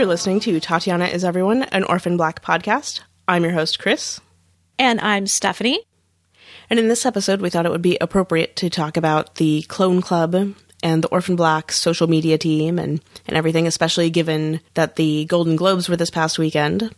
You're listening to Tatiana is Everyone, an Orphan Black podcast. I'm your host, Kris. And I'm Stephanie. And in this episode, we thought it would be appropriate to talk about the Clone Club and the Orphan Black social media team and, and everything, especially given that the Golden Globes were this past weekend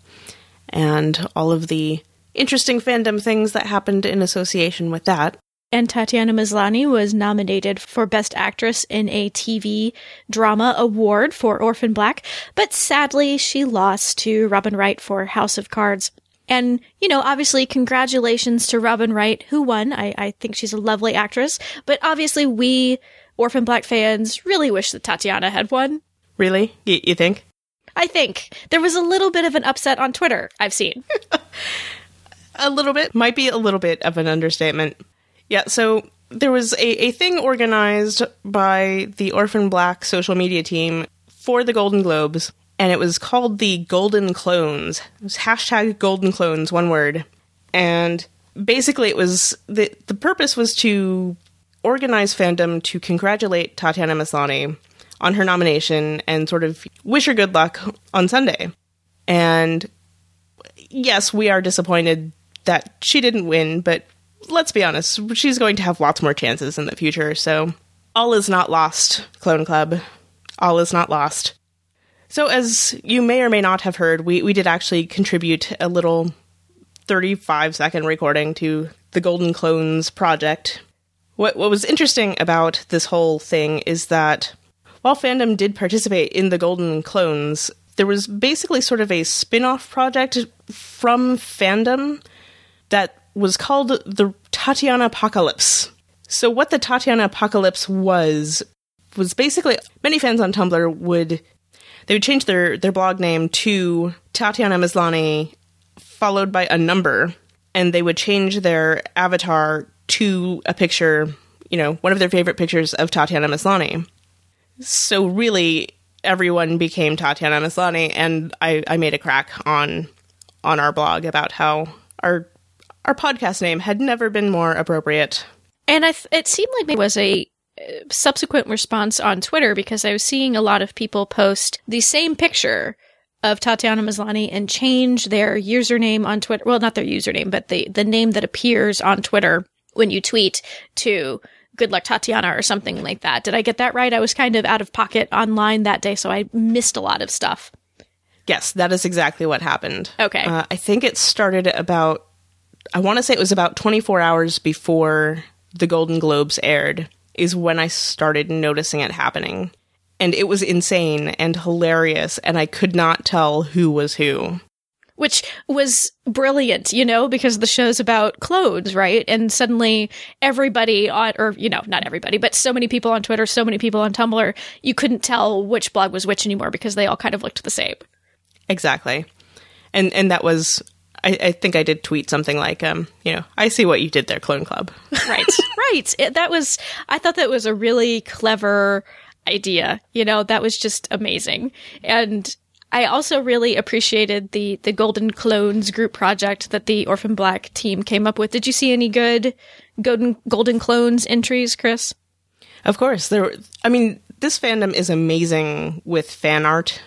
and all of the interesting fandom things that happened in association with that. And Tatiana Maslany was nominated for Best Actress in a TV Drama Award for Orphan Black, but sadly she lost to Robin Wright for House of Cards. And, you know, obviously, congratulations to Robin Wright, who won. I, I think she's a lovely actress. But obviously, we Orphan Black fans really wish that Tatiana had won. Really? Y- you think? I think. There was a little bit of an upset on Twitter, I've seen. a little bit. Might be a little bit of an understatement. Yeah, so there was a, a thing organized by the Orphan Black social media team for the Golden Globes, and it was called the Golden Clones. It was hashtag Golden Clones, one word. And basically, it was the, the purpose was to organize fandom to congratulate Tatiana Maslany on her nomination and sort of wish her good luck on Sunday. And yes, we are disappointed that she didn't win, but let's be honest, she's going to have lots more chances in the future, so all is not lost, Clone Club. All is not lost. So, as you may or may not have heard, we, we did actually contribute a little 35 second recording to the Golden Clones project. What, what was interesting about this whole thing is that while fandom did participate in the Golden Clones, there was basically sort of a spin off project from fandom that was called the Tatiana Apocalypse. So, what the Tatiana Apocalypse was, was basically many fans on Tumblr would they would change their, their blog name to Tatiana Maslany, followed by a number, and they would change their avatar to a picture, you know, one of their favorite pictures of Tatiana Maslany. So really, everyone became Tatiana Maslany, and I, I made a crack on on our blog about how our our podcast name had never been more appropriate. And I th- it seemed like it was a uh, subsequent response on Twitter because I was seeing a lot of people post the same picture of Tatiana Maslany and change their username on Twitter. Well, not their username, but the, the name that appears on Twitter when you tweet to good luck Tatiana or something like that. Did I get that right? I was kind of out of pocket online that day, so I missed a lot of stuff. Yes, that is exactly what happened. Okay. Uh, I think it started about, I want to say it was about 24 hours before the Golden Globes aired, is when I started noticing it happening. And it was insane and hilarious, and I could not tell who was who. Which was brilliant, you know, because the show's about clones, right? And suddenly everybody on, or, you know, not everybody, but so many people on Twitter, so many people on Tumblr, you couldn't tell which blog was which anymore because they all kind of looked the same. Exactly. And and that was I, I, think I did tweet something like, um, you know, I see what you did there, Clone Club. right, right. It, that was, I thought that was a really clever idea. You know, that was just amazing. And I also really appreciated the the Golden Clones group project that the Orphan Black team came up with. Did you see any good Golden Golden Clones entries, Kris? Of course, there. I mean, this fandom is amazing with fan art,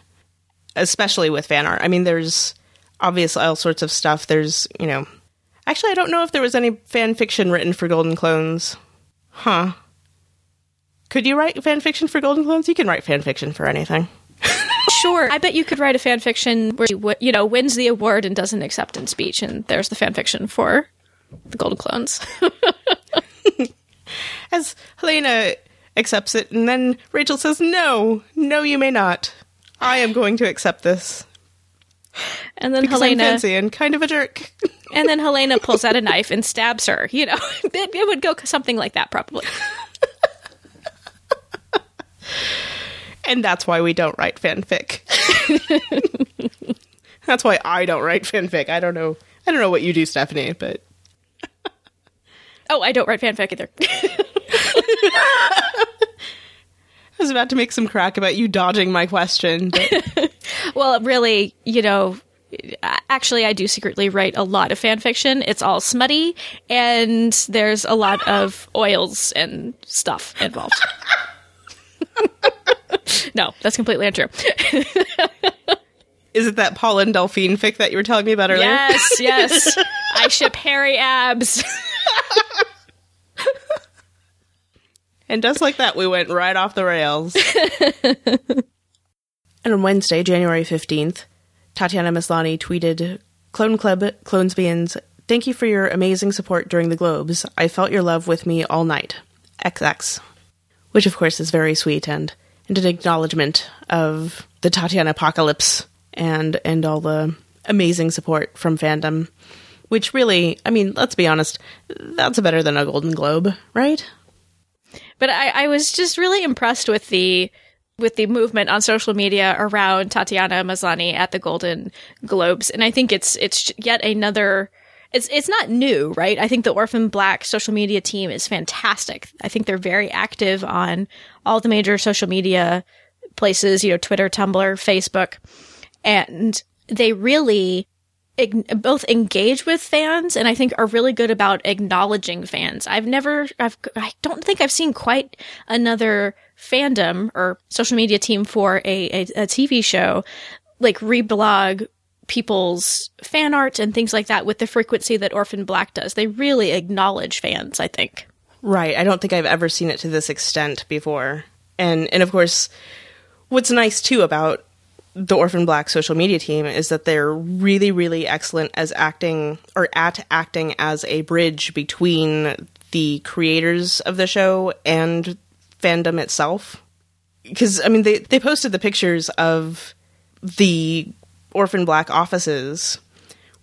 especially with fan art. I mean, there's obviously all sorts of stuff. There's, you know, actually, I don't know if there was any fan fiction written for Golden Clones. Huh. Could you write fan fiction for Golden Clones? You can write fan fiction for anything. sure. I bet you could write a fan fiction where you, you know wins the award and does an acceptance speech, and there's the fan fiction for the Golden Clones. As Helena accepts it, and then Rachel says, "No, no, you may not. I am going to accept this." And then because Helena I'm fancy and kind of a jerk. and then Helena pulls out a knife and stabs her. You know, it, it would go something like that probably. and that's why we don't write fanfic. that's why I don't write fanfic. I don't know. I don't know what you do, Stephanie, but oh, I don't write fanfic either. Was about to make some crack about you dodging my question. But... well, really, you know, actually, I do secretly write a lot of fan fiction. It's all smutty, and there's a lot of oils and stuff involved. no, that's completely untrue. Is it that Paul and Delphine fic that you were telling me about earlier? Yes, yes. I ship hairy abs. And just like that, we went right off the rails. and on Wednesday, January 15th, Tatiana Maslany tweeted Clone Club Clonesbians, thank you for your amazing support during the Globes. I felt your love with me all night. XX. Which, of course, is very sweet and, and an acknowledgement of the Tatiana apocalypse and, and all the amazing support from fandom. Which really, I mean, let's be honest, that's better than a Golden Globe, right? But I, I was just really impressed with the with the movement on social media around Tatiana Maslany at the Golden Globes, and I think it's it's yet another. It's it's not new, right? I think the Orphan Black social media team is fantastic. I think they're very active on all the major social media places, you know, Twitter, Tumblr, Facebook, and they really both engage with fans and I think are really good about acknowledging fans. I've never, I've, I don't think I've seen quite another fandom or social media team for a, a, a TV show like reblog people's fan art and things like that with the frequency that Orphan Black does. They really acknowledge fans, I think. Right. I don't think I've ever seen it to this extent before. And and of course what's nice too about the Orphan Black social media team is that they're really, really excellent as acting or at acting as a bridge between the creators of the show and fandom itself. Because, I mean, they, they posted the pictures of the Orphan Black offices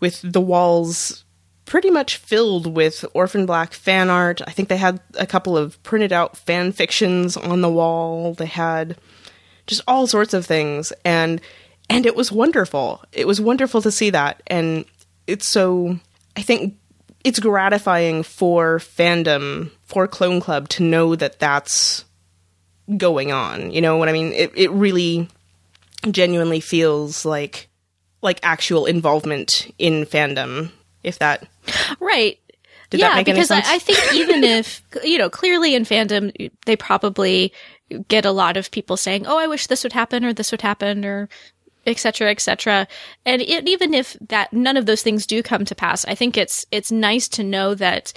with the walls pretty much filled with Orphan Black fan art. I think they had a couple of printed out fan fictions on the wall. They had just all sorts of things. And and it was wonderful. It was wonderful to see that. And it's so i think it's gratifying for fandom for clone club to know that that's going on. You know what i mean? It, it really genuinely feels like like actual involvement in fandom if that right. Did yeah, because I, I, think even if you know clearly in fandom they probably get a lot of people saying, "Oh, I wish this would happen or this would happen or etc etc and it, even if that none of those things do come to pass i think it's it's nice to know that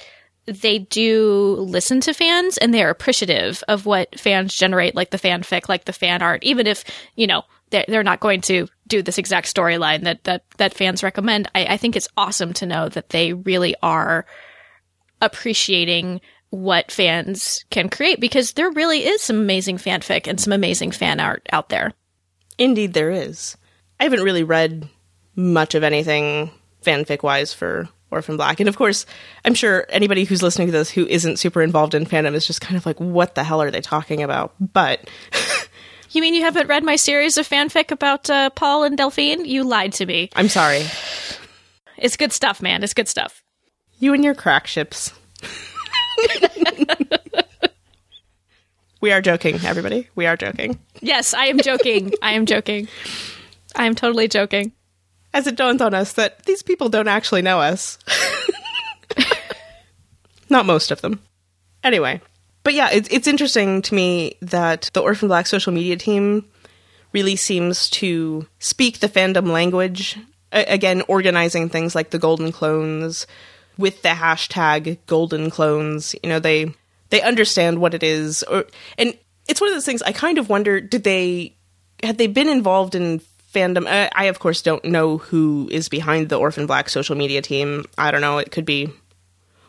they do listen to fans and they're appreciative of what fans generate like the fanfic like the fan art even if you know they're, they're not going to do this exact storyline that that that fans recommend. I, I think it's awesome to know that they really are appreciating what fans can create because there really is some amazing fanfic and some amazing fan art out there. Indeed, there is. I haven't really read much of anything fanfic wise for Orphan Black. And of course, I'm sure anybody who's listening to this who isn't super involved in fandom is just kind of like, what the hell are they talking about? But. you mean you haven't read my series of fanfic about uh, Paul and Delphine? You lied to me. I'm sorry. It's good stuff, man. It's good stuff. You and your crack ships. we are joking, everybody. We are joking. Yes, I am joking. I am joking. I am totally joking. As it dawns on us that these people don't actually know us. Not most of them. Anyway, but yeah, it's, it's interesting to me that the Orphan Black social media team really seems to speak the fandom language. A- again, organizing things like the Golden Clones, with the hashtag golden clones. You know, they they understand what it is, or and it's one of those things. I kind of wonder, did they had they been involved in fandom? I, I of course don't know who is behind the Orphan Black social media team. I don't know. It could be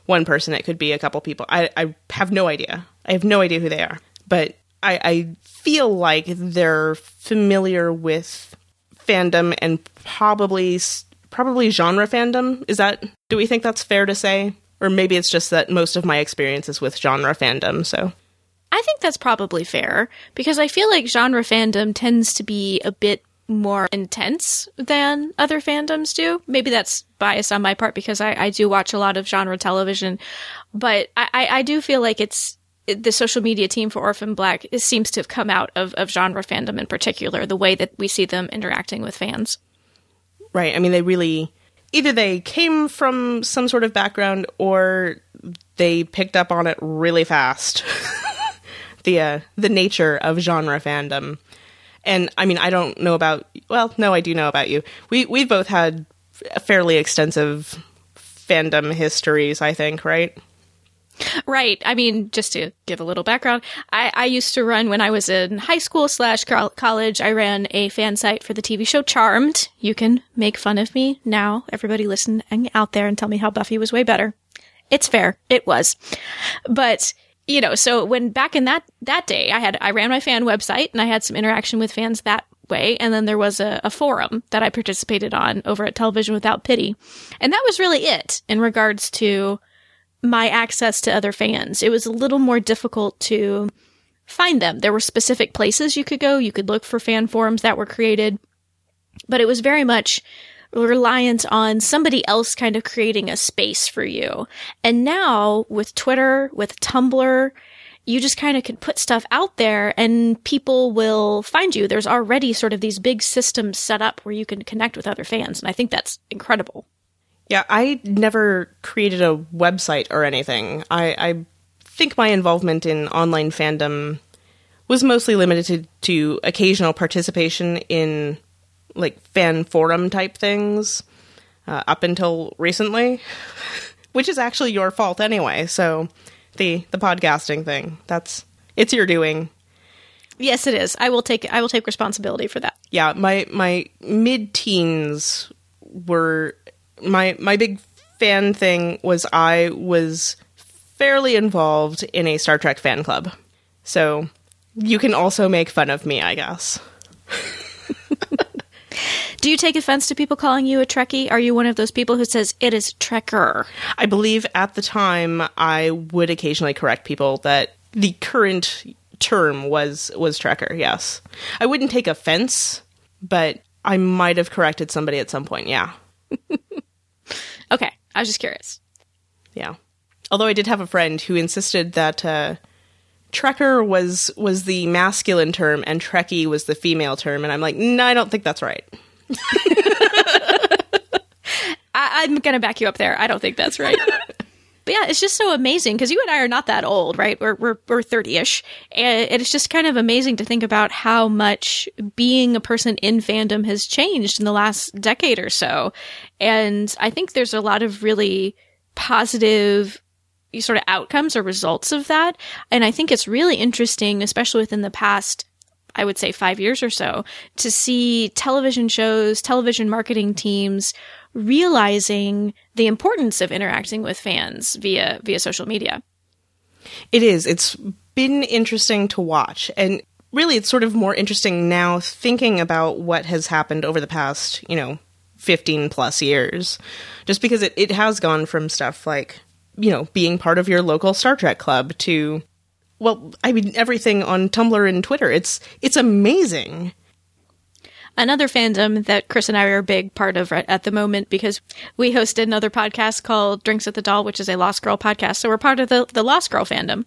one person. It could be a couple people. I I have no idea. I have no idea who they are, but I, I feel like they're familiar with fandom and probably probably genre fandom. Is that do we think that's fair to say? Or maybe it's just that most of my experience is with genre fandom, so I think that's probably fair because I feel like genre fandom tends to be a bit more intense than other fandoms do. Maybe that's bias on my part because I, I do watch a lot of genre television, but I, I do feel like it's the social media team for Orphan Black seems to have come out of, of genre fandom in particular, the way that we see them interacting with fans. Right. I mean, they really either they came from some sort of background or they picked up on it really fast. the uh, the nature of genre fandom. And I mean, I don't know about. Well, no, I do know about you. We we've both had fairly extensive fandom histories. I think, right? Right. I mean, just to give a little background, I, I used to run when I was in high school slash college. I ran a fan site for the TV show Charmed. You can make fun of me now. Everybody listen out there and tell me how Buffy was way better. It's fair. It was. But, you know, so when back in that, that day, I had, I ran my fan website and I had some interaction with fans that way. And then there was a, a forum that I participated on over at Television Without Pity. And that was really it in regards to my access to other fans. It was a little more difficult to find them. There were specific places you could go. You could look for fan forums that were created, but it was very much reliant on somebody else kind of creating a space for you. And now with Twitter, with Tumblr, you just kind of can put stuff out there and people will find you. There's already sort of these big systems set up where you can connect with other fans. And I think that's incredible. Yeah, I never created a website or anything. I, I think my involvement in online fandom was mostly limited to, to occasional participation in like fan forum type things uh, up until recently, which is actually your fault anyway. So the the podcasting thing that's it's your doing. Yes, it is. I will take I will take responsibility for that. Yeah, my my mid teens were my my big fan thing was I was fairly involved in a Star Trek fan club. So you can also make fun of me, I guess. Do you take offense to people calling you a Trekkie? Are you one of those people who says it is Trekker? I believe at the time I would occasionally correct people that the current term was was Trekker. Yes, I wouldn't take offense, but I might have corrected somebody at some point. Yeah. Okay, I was just curious. Yeah. Although I did have a friend who insisted that uh, Trekker was was the masculine term and Trekkie was the female term, and I'm like, no, I don't think that's right. I, am gonna back you up there. I don't think that's right. but yeah, it's just so amazing because you and I are not that old, right? We're we're we're thirty ish, and it's just kind of amazing to think about how much being a person in fandom has changed in the last decade or so. And I think there's a lot of really positive sort of outcomes or results of that. And I think it's really interesting, especially within the past I would say five years or so, to see television shows, television marketing teams realizing the importance of interacting with fans via via social media. It is. It's been interesting to watch. And really it's sort of more interesting now thinking about what has happened over the past, you know, 15 plus years. Just because it, it has gone from stuff like, you know, being part of your local Star Trek club to, well, I mean, everything on Tumblr and Twitter. It's, it's amazing. Another fandom that Kris and I are a big part of at the moment because we hosted another podcast called Drinks at the Dal, which is a Lost Girl podcast. So we're part of the, the Lost Girl fandom.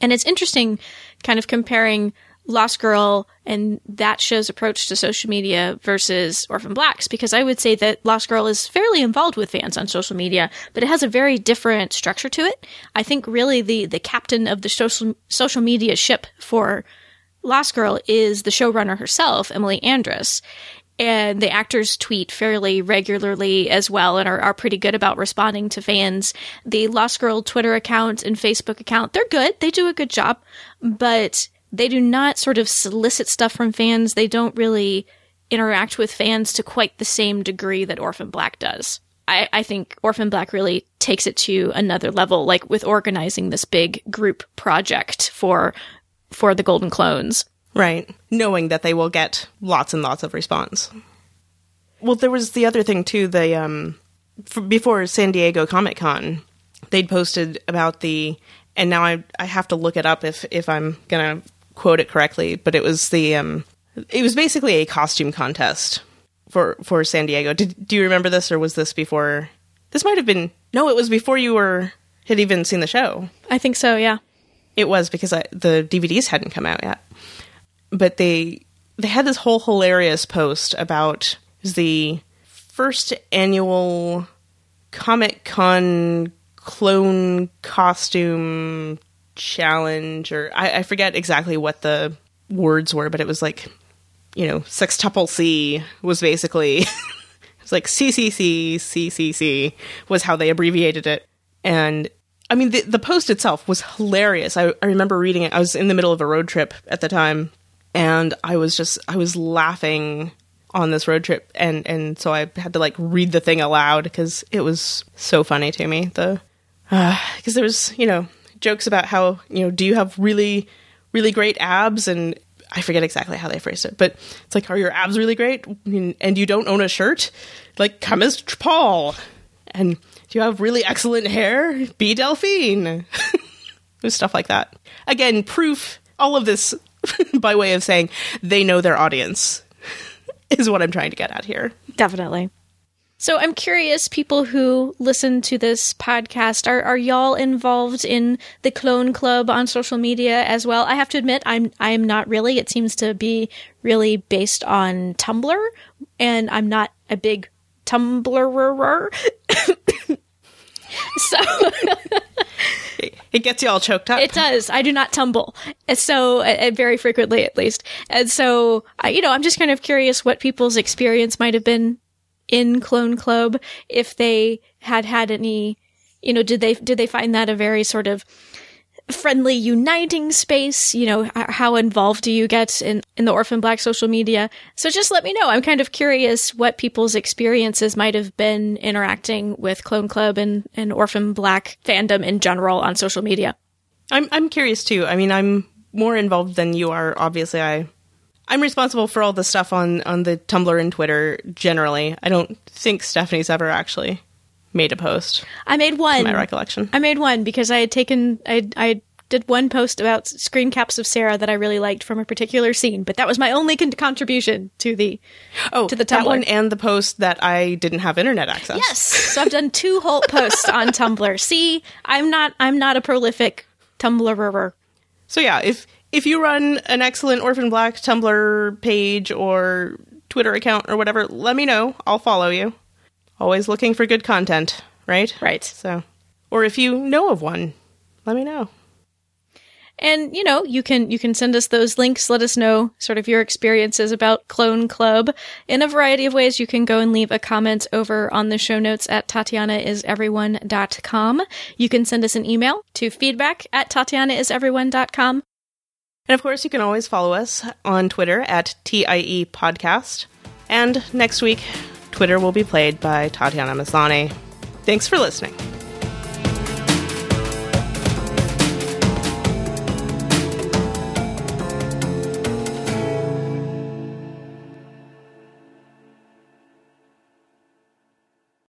And it's interesting kind of comparing Lost Girl and that show's approach to social media versus Orphan Blacks because I would say that Lost Girl is fairly involved with fans on social media, but it has a very different structure to it. I think really the the captain of the social social media ship for Lost Girl is the showrunner herself, Emily Andras. And the actors tweet fairly regularly as well and are, are pretty good about responding to fans. The Lost Girl Twitter account and Facebook account, they're good. They do a good job. But they do not sort of solicit stuff from fans. They don't really interact with fans to quite the same degree that Orphan Black does. I, I, think Orphan Black really takes it to another level, like with organizing this big group project for for the Golden Clones. Right. Knowing that they will get lots and lots of response. Well, there was the other thing too. The um, before San Diego Comic Con, they'd posted about the, and now I I have to look it up if if I'm gonna quote it correctly, but it was the um, it was basically a costume contest for for San Diego. Did do you remember this, or was this before? This might have been no, it was before you were had even seen the show. I think so. Yeah, it was because I, the DVDs hadn't come out yet. But they they had this whole hilarious post about the first annual Comic Con clone costume challenge or I, I forget exactly what the words were, but it was like you know, sextuple C was basically it's like CCC CCC was how they abbreviated it, and I mean the the post itself was hilarious. I, I remember reading it. I was in the middle of a road trip at the time, and I was just I was laughing on this road trip, and and so I had to like read the thing aloud because it was so funny to me. The uh, because there was you know jokes about how you know do you have really really great abs and I forget exactly how they phrased it, but it's like, are your abs really great? And you don't own a shirt? Like, come as Paul. And do you have really excellent hair? Be Delphine. Stuff like that. Again, proof, all of this by way of saying they know their audience is what I'm trying to get at here. Definitely. So I'm curious, people who listen to this podcast, are, are y'all involved in the Clone Club on social media as well? I have to admit, I'm I am not really. It seems to be really based on Tumblr, and I'm not a big Tumblrer. so it gets you all choked up. It does. I do not tumble. So, uh, very frequently at least. And so, I, you know, I'm just kind of curious what people's experience might have been in Clone Club, if they had had any, you know, did they, did they find that a very sort of friendly, uniting space? You know, how involved do you get in, in the Orphan Black social media? So just let me know. I'm kind of curious what people's experiences might have been interacting with Clone Club and, and Orphan Black fandom in general on social media. I'm, I'm curious too. I mean, I'm more involved than you are. Obviously, I I'm responsible for all the stuff on on the Tumblr and Twitter generally. I don't think Stephanie's ever actually made a post. I made one. my recollection. I made one because I had taken I I did one post about screen caps of Sarah that I really liked from a particular scene, but that was my only con- contribution to the oh to the Tumblr. that one and the post that I didn't have internet access. Yes, so I've done two whole posts on Tumblr. See, I'm not I'm not a prolific Tumblrer. So yeah, if if you run an excellent Orphan Black Tumblr page or Twitter account or whatever, let me know. I'll follow you. Always looking for good content, right? Right. So, or if you know of one, let me know. And you know, you can you can send us those links, let us know sort of your experiences about Clone Club in a variety of ways. You can go and leave a comment over on the show notes at tatianaiseveryone.com. You can send us an email to feedback at tatianaiseveryone.com. And of course, you can always follow us on Twitter at TIE Podcast. And next week, Twitter will be played by Tatiana Maslany. Thanks for listening.